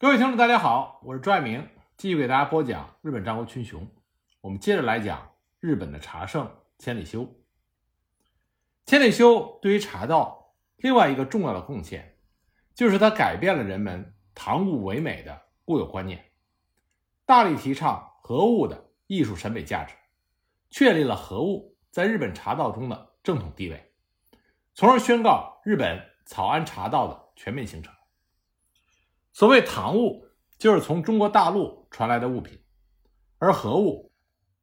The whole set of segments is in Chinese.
各位听众，大家好，我是朱爱明，继续给大家播讲日本战国群雄。我们接着来讲日本的茶圣千里修。千里修对于茶道另外一个重要的贡献，就是他改变了人们唐物为美的固有观念，大力提倡和物的艺术审美价值，确立了和物在日本茶道中的正统地位，从而宣告日本草庵茶道的全面形成。所谓唐物，就是从中国大陆传来的物品，而和物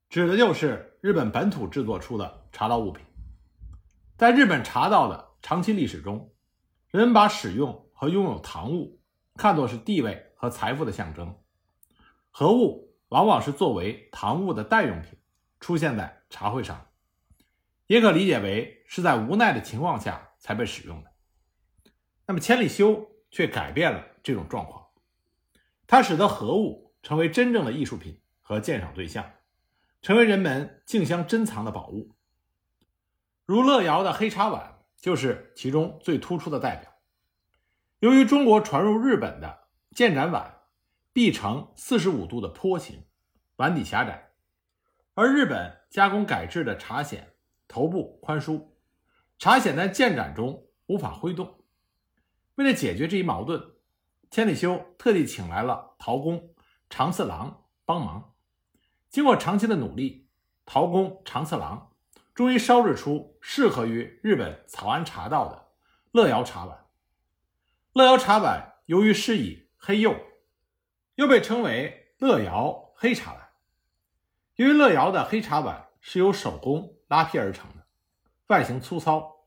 指的就是日本本土制作出的茶道物品。在日本茶道的长期历史中，人们把使用和拥有唐物看作是地位和财富的象征，和物往往是作为唐物的代用品出现在茶会上，也可理解为是在无奈的情况下才被使用的。那么千里修却改变了。这种状况，它使得和物成为真正的艺术品和鉴赏对象，成为人们竞相珍藏的宝物。如乐窑的黑茶碗就是其中最突出的代表。由于中国传入日本的建盏碗壁呈四十五度的坡形，碗底狭窄，而日本加工改制的茶筅头部宽疏，茶筅在建盏中无法挥动。为了解决这一矛盾。千里修特地请来了陶工长次郎帮忙。经过长期的努力，陶工长次郎终于烧制出适合于日本草庵茶道的乐窑茶碗。乐窑茶碗由于是以黑釉，又被称为乐窑黑茶碗。由于乐窑的黑茶碗是由手工拉坯而成的，外形粗糙，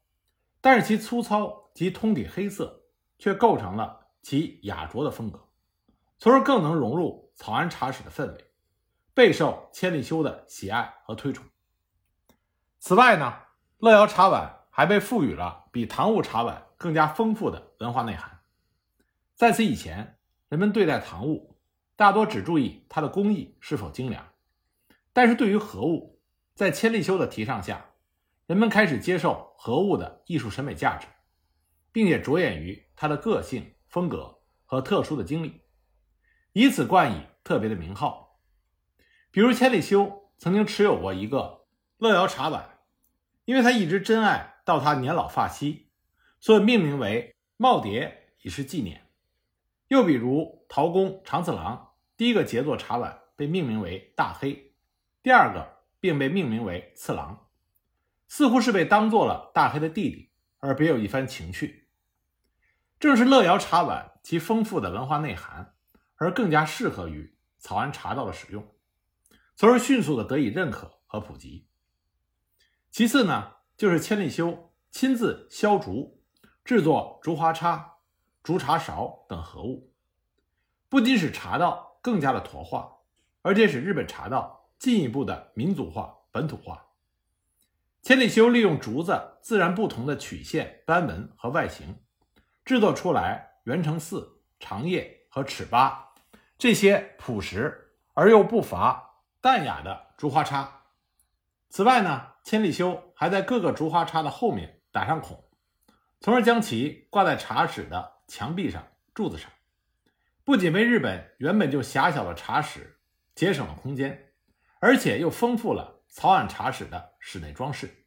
但是其粗糙及通体黑色却构成了。其雅拙的风格，从而更能融入草庵茶室的氛围，备受千里修的喜爱和推崇。此外呢，乐窑茶碗还被赋予了比唐物茶碗更加丰富的文化内涵。在此以前，人们对待唐物大多只注意它的工艺是否精良，但是对于和物，在千利休的提倡下，人们开始接受和物的艺术审美价值，并且着眼于它的个性。风格和特殊的经历，以此冠以特别的名号。比如千里修曾经持有过一个乐窑茶碗，因为他一直珍爱到他年老发稀，所以命名为耄耋以示纪念。又比如陶工长次郎第一个杰作茶碗被命名为大黑，第二个并被命名为次郎，似乎是被当做了大黑的弟弟，而别有一番情趣。正是乐窑茶碗其丰富的文化内涵，而更加适合于草庵茶道的使用，从而迅速的得以认可和普及。其次呢，就是千利休亲自削竹，制作竹花叉、竹茶勺等合物，不仅使茶道更加的驼化，而且使日本茶道进一步的民族化、本土化。千利休利用竹子自然不同的曲线、斑纹和外形。制作出来圆成四、长叶和尺八这些朴实而又不乏淡雅的竹花叉。此外呢，千里修还在各个竹花叉的后面打上孔，从而将其挂在茶室的墙壁上、柱子上，不仅为日本原本就狭小的茶室节省了空间，而且又丰富了草庵茶室的室内装饰。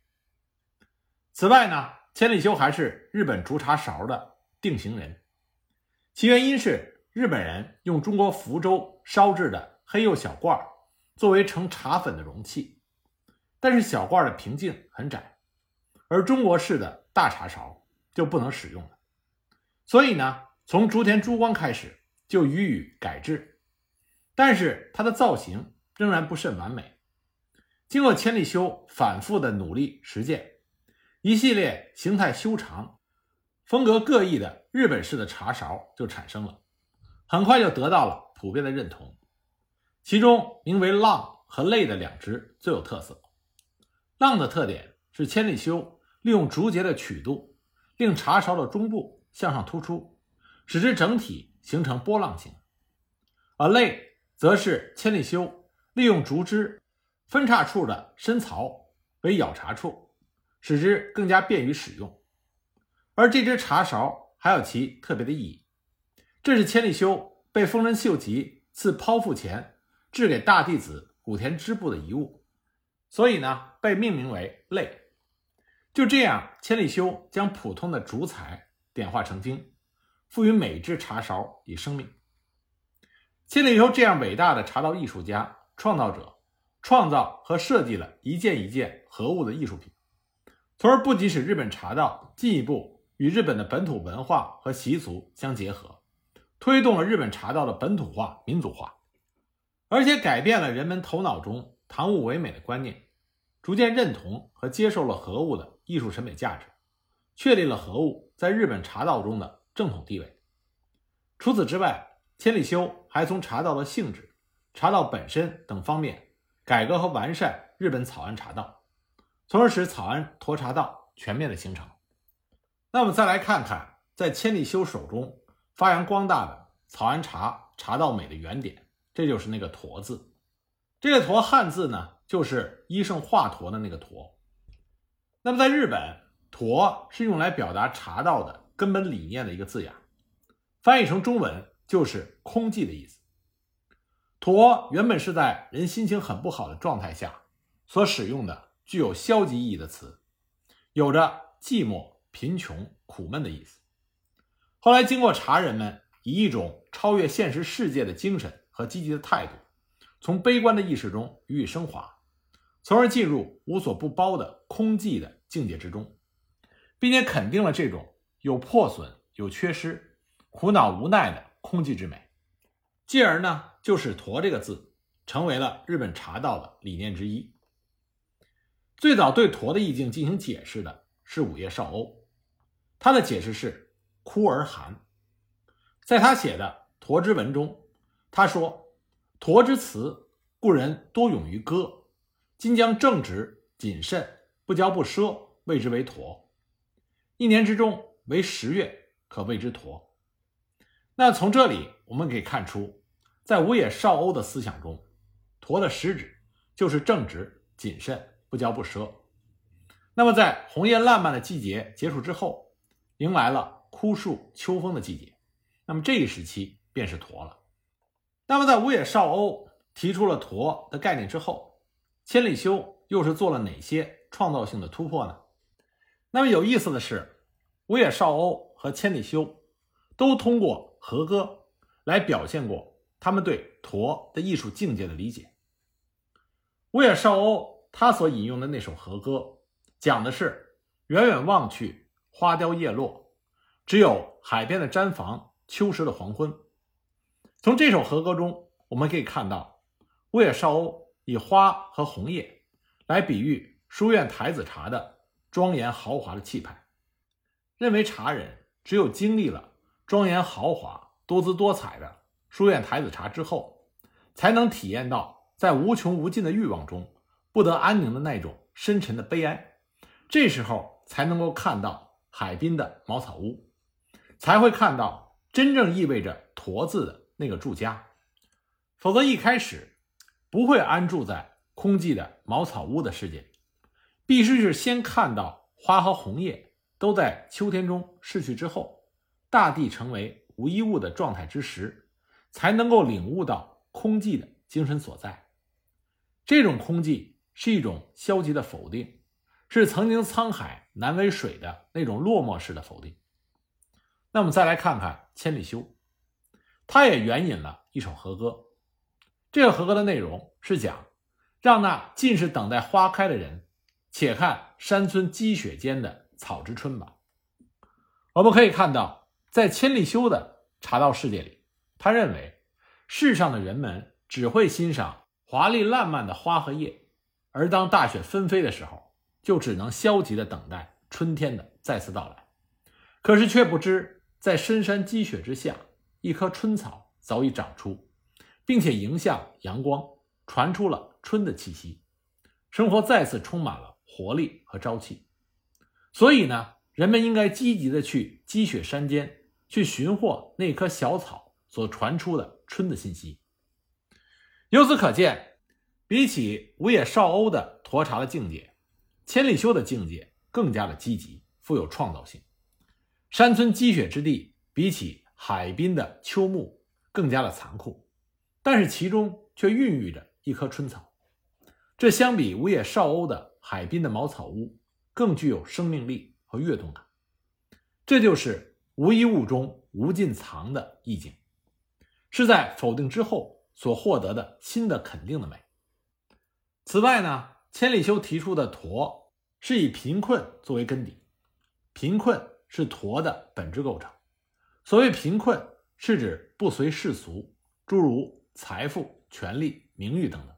此外呢，千里修还是日本竹茶勺的。定型人，其原因是日本人用中国福州烧制的黑釉小罐作为盛茶粉的容器，但是小罐的瓶颈很窄，而中国式的大茶勺就不能使用了。所以呢，从竹田珠光开始就予以改制，但是它的造型仍然不甚完美。经过千里修反复的努力实践，一系列形态修长。风格各异的日本式的茶勺就产生了，很快就得到了普遍的认同。其中名为“浪”和“泪”的两只最有特色。浪的特点是千里修利用竹节的曲度，令茶勺的中部向上突出，使之整体形成波浪形；而“泪”则是千里修利用竹枝分叉处的深槽为舀茶处，使之更加便于使用。而这只茶勺还有其特别的意义，这是千利休被丰臣秀吉赐剖腹前置给大弟子古田织部的遗物，所以呢被命名为泪。就这样，千利休将普通的竹材点化成精，赋予每只茶勺以生命。千利休这样伟大的茶道艺术家、创造者，创造和设计了一件一件合物的艺术品，从而不仅使日本茶道进一步与日本的本土文化和习俗相结合，推动了日本茶道的本土化、民族化，而且改变了人们头脑中唐物唯美的观念，逐渐认同和接受了和物的艺术审美价值，确立了和物在日本茶道中的正统地位。除此之外，千利休还从茶道的性质、茶道本身等方面改革和完善日本草庵茶道，从而使草庵沱茶道全面的形成。那么再来看看在千利休手中发扬光大的草庵茶茶道美的原点，这就是那个“沱”字。这个“沱”汉字呢，就是医圣华佗的那个“佗”。那么在日本，“沱”是用来表达茶道的根本理念的一个字眼，翻译成中文。就是空寂的意思。驼原本是在人心情很不好的状态下所使用的具有消极意义的词，有着寂寞、贫穷、苦闷的意思。后来经过茶人们以一种超越现实世界的精神和积极的态度，从悲观的意识中予以升华，从而进入无所不包的空寂的境界之中，并且肯定了这种有破损、有缺失、苦恼、无奈的。空寂之美，继而呢，就使“驼”这个字成为了日本茶道的理念之一。最早对“驼”的意境进行解释的是午夜绍欧，他的解释是“枯而寒”。在他写的《驼之文》中，他说：“驼之词，故人多咏于歌，今将正直谨慎，不骄不奢，谓之为驼。一年之中为十月，可谓之驼。”那从这里我们可以看出，在五野少欧的思想中，驼的实质就是正直、谨慎、不骄不奢。那么在红叶烂漫的季节结束之后，迎来了枯树秋风的季节，那么这一时期便是驼了。那么在五野少欧提出了驼的概念之后，千里修又是做了哪些创造性的突破呢？那么有意思的是，五野少欧和千里修都通过。和歌来表现过他们对驼的艺术境界的理解。五野少欧他所引用的那首和歌，讲的是远远望去，花凋叶落，只有海边的毡房，秋时的黄昏。从这首和歌中，我们可以看到乌野绍欧以花和红叶来比喻书院台子茶的庄严豪华的气派，认为茶人只有经历了。庄严豪华、多姿多彩的书院台子茶之后，才能体验到在无穷无尽的欲望中不得安宁的那种深沉的悲哀。这时候才能够看到海滨的茅草屋，才会看到真正意味着“驼”字的那个住家。否则，一开始不会安住在空寂的茅草屋的世界，必须是先看到花和红叶都在秋天中逝去之后。大地成为无一物的状态之时，才能够领悟到空寂的精神所在。这种空寂是一种消极的否定，是曾经沧海难为水的那种落寞式的否定。那我们再来看看千里修，他也援引了一首和歌。这个和歌的内容是讲，让那尽是等待花开的人，且看山村积雪间的草之春吧。我们可以看到。在千里修的茶道世界里，他认为世上的人们只会欣赏华丽烂漫的花和叶，而当大雪纷飞的时候，就只能消极的等待春天的再次到来。可是却不知，在深山积雪之下，一棵春草早已长出，并且迎向阳光，传出了春的气息，生活再次充满了活力和朝气。所以呢，人们应该积极的去积雪山间。去寻获那棵小草所传出的春的信息。由此可见，比起五野少欧的沱茶的境界，千里修的境界更加的积极，富有创造性。山村积雪之地，比起海滨的秋木，更加的残酷，但是其中却孕育着一棵春草。这相比无野少欧的海滨的茅草屋，更具有生命力和跃动感。这就是无一物中无尽藏的意境，是在否定之后所获得的新的肯定的美。此外呢，千里修提出的驼是以贫困作为根底，贫困是驼的本质构成。所谓贫困，是指不随世俗，诸如财富、权力、名誉等等，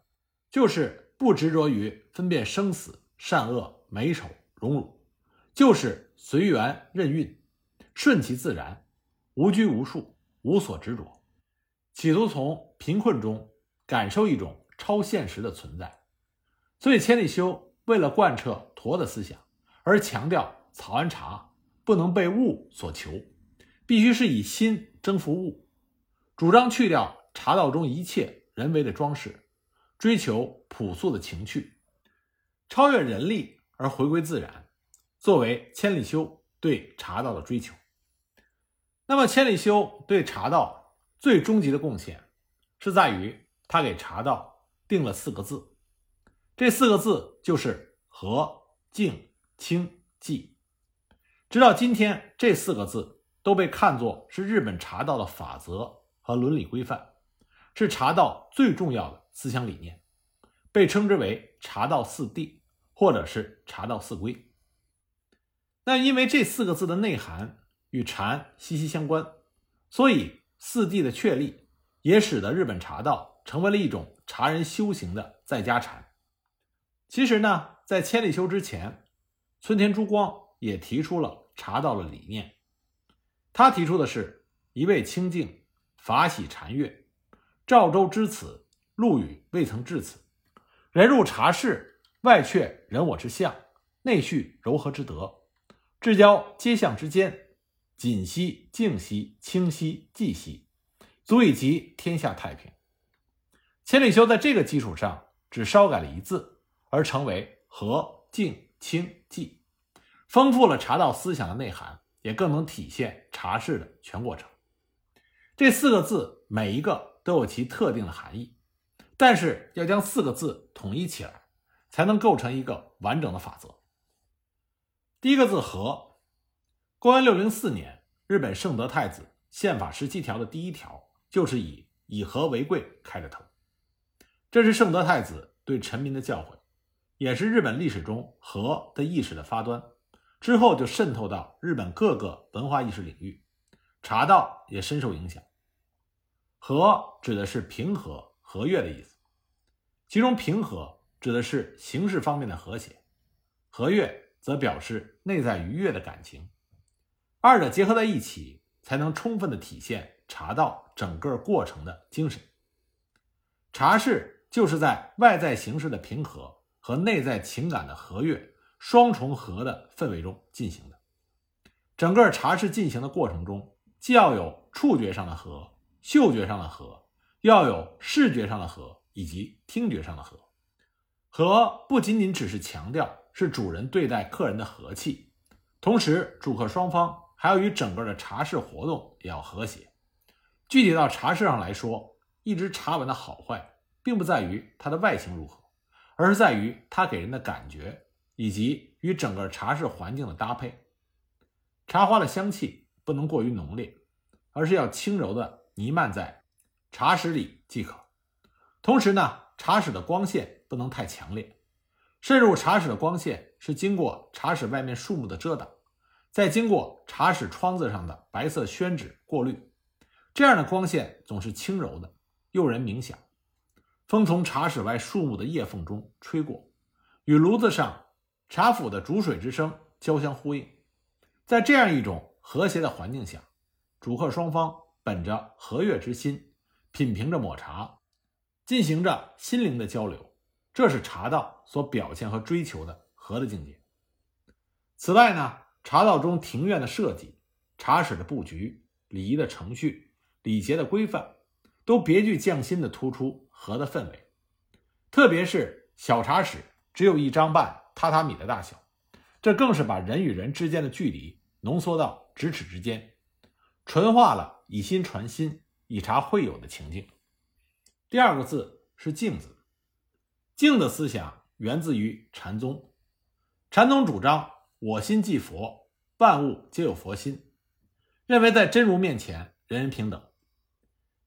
就是不执着于分辨生死、善恶、美丑、荣辱，就是随缘任运，顺其自然，无拘无束，无所执着，企图从贫困中感受一种超现实的存在。所以，千里修为了贯彻陀的思想，而强调草庵茶不能被物所求。必须是以心征服物，主张去掉茶道中一切人为的装饰，追求朴素的情趣，超越人力而回归自然，作为千里修对茶道的追求。那么，千里修对茶道最终极的贡献，是在于他给茶道定了四个字，这四个字就是和、静、清、寂。直到今天，这四个字。都被看作是日本茶道的法则和伦理规范，是茶道最重要的思想理念，被称之为茶道四谛或者是茶道四规。那因为这四个字的内涵与禅息息相关，所以四谛的确立也使得日本茶道成为了一种茶人修行的在家禅。其实呢，在千里修之前，村田珠光也提出了茶道的理念。他提出的是一味清净，法喜禅悦，赵州之此，陆羽未曾至此。人入茶室，外却人我之相，内蓄柔和之德，至交皆相之间，谨兮静兮清兮寂兮，足以及天下太平。千里修在这个基础上，只稍改了一字，而成为和静清寂，丰富了茶道思想的内涵。也更能体现茶事的全过程。这四个字每一个都有其特定的含义，但是要将四个字统一起来，才能构成一个完整的法则。第一个字“和”，公元六零四年，日本圣德太子宪法十七条的第一条就是以“以和为贵”开着头，这是圣德太子对臣民的教诲，也是日本历史中和的意识的发端。之后就渗透到日本各个文化意识领域，茶道也深受影响。和指的是平和、和悦的意思，其中平和指的是形式方面的和谐，和悦则表示内在愉悦的感情。二者结合在一起，才能充分的体现茶道整个过程的精神。茶室就是在外在形式的平和和内在情感的和悦。双重和的氛围中进行的，整个茶室进行的过程中，既要有触觉上的和、嗅觉上的和，要有视觉上的和以及听觉上的和。和不仅仅只是强调是主人对待客人的和气，同时主客双方还要与整个的茶室活动也要和谐。具体到茶事上来说，一只茶碗的好坏，并不在于它的外形如何，而是在于它给人的感觉。以及与整个茶室环境的搭配，茶花的香气不能过于浓烈，而是要轻柔的弥漫在茶室里即可。同时呢，茶室的光线不能太强烈，渗入茶室的光线是经过茶室外面树木的遮挡，再经过茶室窗子上的白色宣纸过滤，这样的光线总是轻柔的，诱人冥想。风从茶室外树木的叶缝中吹过，与炉子上。茶釜的煮水之声交相呼应，在这样一种和谐的环境下，主客双方本着和悦之心，品评着抹茶，进行着心灵的交流，这是茶道所表现和追求的和的境界。此外呢，茶道中庭院的设计、茶室的布局、礼仪的程序、礼节的规范，都别具匠心地突出和的氛围。特别是小茶室只有一张半。榻榻米的大小，这更是把人与人之间的距离浓缩到咫尺之间，纯化了以心传心，以茶会友的情境。第二个字是“静”字，“静”的思想源自于禅宗。禅宗主张“我心即佛，万物皆有佛心”，认为在真如面前人人平等。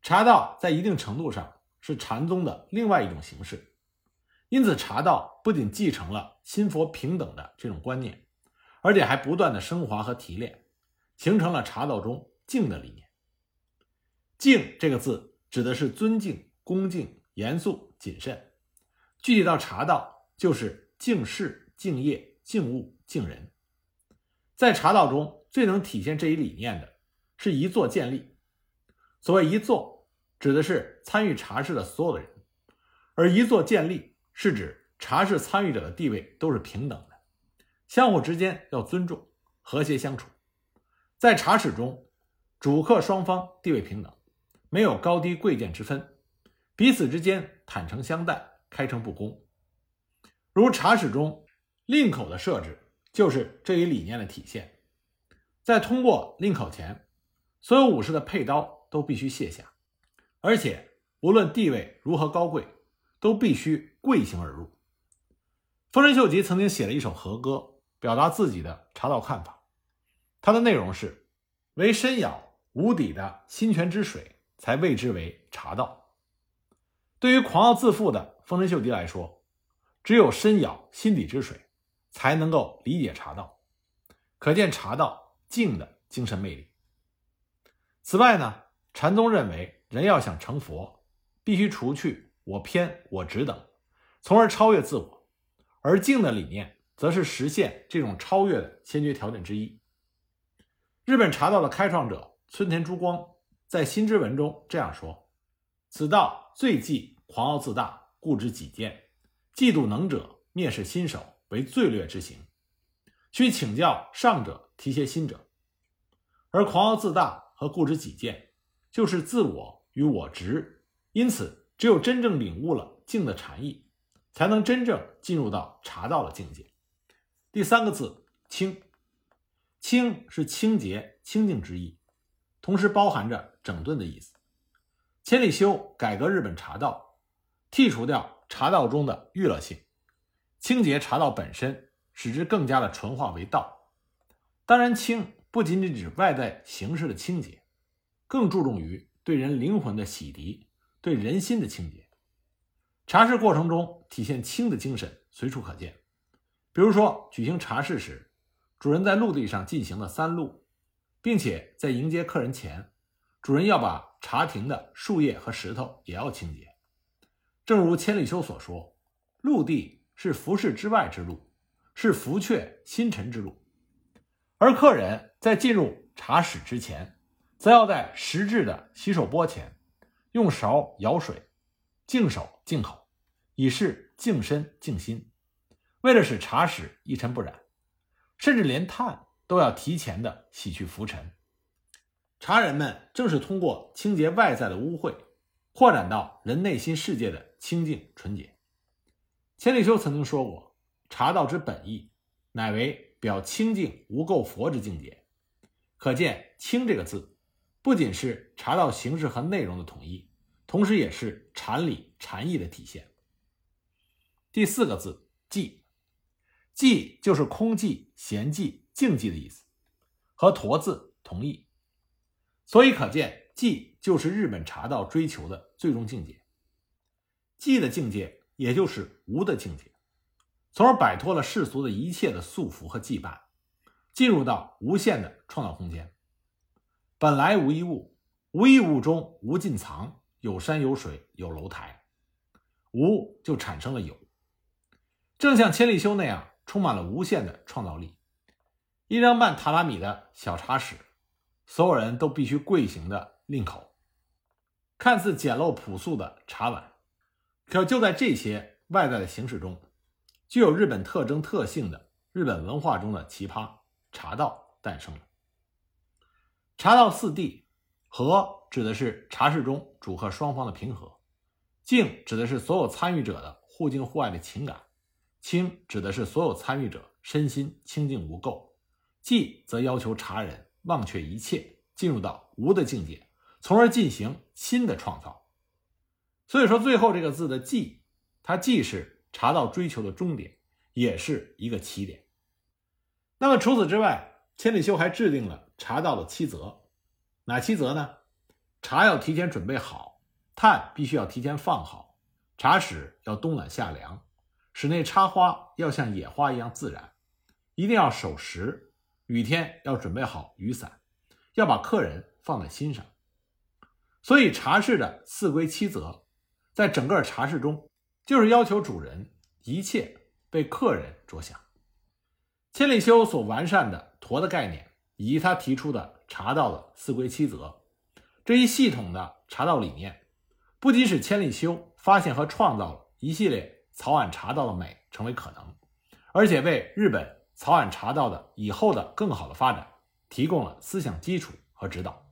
茶道在一定程度上是禅宗的另外一种形式，因此茶道不仅继承了心佛平等的这种观念，而且还不断的升华和提炼，形成了茶道中“静”的理念。“静”这个字指的是尊敬。恭敬、严肃、谨慎，具体到茶道就是敬事、敬业、敬物、敬人。在茶道中最能体现这一理念的是一座建立。所谓一座，指的是参与茶事的所有的人；而一座建立是指茶事参与者的地位都是平等的，相互之间要尊重、和谐相处。在茶室中，主客双方地位平等，没有高低贵贱之分。彼此之间坦诚相待，开诚布公。如茶室中令口的设置，就是这一理念的体现。在通过令口前，所有武士的佩刀都必须卸下，而且无论地位如何高贵，都必须跪行而入。丰臣秀吉曾经写了一首和歌，表达自己的茶道看法。它的内容是：为深舀无底的心泉之水，才谓之为茶道。对于狂傲自负的丰臣秀吉来说，只有深舀心底之水，才能够理解茶道，可见茶道静的精神魅力。此外呢，禅宗认为人要想成佛，必须除去我偏我执等，从而超越自我，而静的理念则是实现这种超越的先决条件之一。日本茶道的开创者村田珠光在《心之文》中这样说：“此道。”最忌狂傲自大、固执己见、嫉妒能者、蔑视新手为最劣之行，需请教上者，提携新者。而狂傲自大和固执己见，就是自我与我执。因此，只有真正领悟了静的禅意，才能真正进入到茶道的境界。第三个字清，清是清洁、清净之意，同时包含着整顿的意思。千里修改革日本茶道，剔除掉茶道中的娱乐性，清洁茶道本身，使之更加的纯化为道。当然，清不仅仅指外在形式的清洁，更注重于对人灵魂的洗涤，对人心的清洁。茶事过程中体现清的精神随处可见，比如说举行茶事时，主人在陆地上进行了三路，并且在迎接客人前。主人要把茶亭的树叶和石头也要清洁，正如千里修所说：“陆地是服饰之外之路，是浮却星辰之路。”而客人在进入茶室之前，则要在实质的洗手钵前用勺舀水，净手净口，以示净身净心。为了使茶室一尘不染，甚至连炭都要提前的洗去浮尘。茶人们正是通过清洁外在的污秽，扩展到人内心世界的清净纯洁。千里修曾经说过：“茶道之本意，乃为表清净无垢佛之境界。”可见“清”这个字，不仅是茶道形式和内容的统一，同时也是禅理禅意的体现。第四个字“寂”，“寂”就是空寂、闲寂、静寂的意思，和“陀”字同义。所以可见，寂就是日本茶道追求的最终境界。寂的境界，也就是无的境界，从而摆脱了世俗的一切的束缚和羁绊，进入到无限的创造空间。本来无一物，无一物中无尽藏，有山有水有楼台，无就产生了有。正像千利休那样，充满了无限的创造力。一张半榻拉米的小茶室。所有人都必须跪行的令口，看似简陋朴素的茶碗，可就在这些外在的形式中，具有日本特征特性的日本文化中的奇葩茶道诞生了。茶道四谛，和指的是茶室中主客双方的平和，静指的是所有参与者的互敬互爱的情感，清指的是所有参与者身心清净无垢，寂则要求茶人。忘却一切，进入到无的境界，从而进行新的创造。所以说，最后这个字的“寂”，它既是茶道追求的终点，也是一个起点。那么除此之外，千里修还制定了茶道的七则，哪七则呢？茶要提前准备好，炭必须要提前放好，茶室要冬暖夏凉，室内插花要像野花一样自然，一定要守时，雨天要准备好雨伞，要把客人放在心上。所以茶室的四规七则，在整个茶室中，就是要求主人一切为客人着想。千里修所完善的驼的概念，以及他提出的茶道的四规七则，这一系统的茶道理念，不仅使千里修发现和创造了一系列草庵茶道的美成为可能，而且为日本草庵茶道的以后的更好的发展提供了思想基础和指导。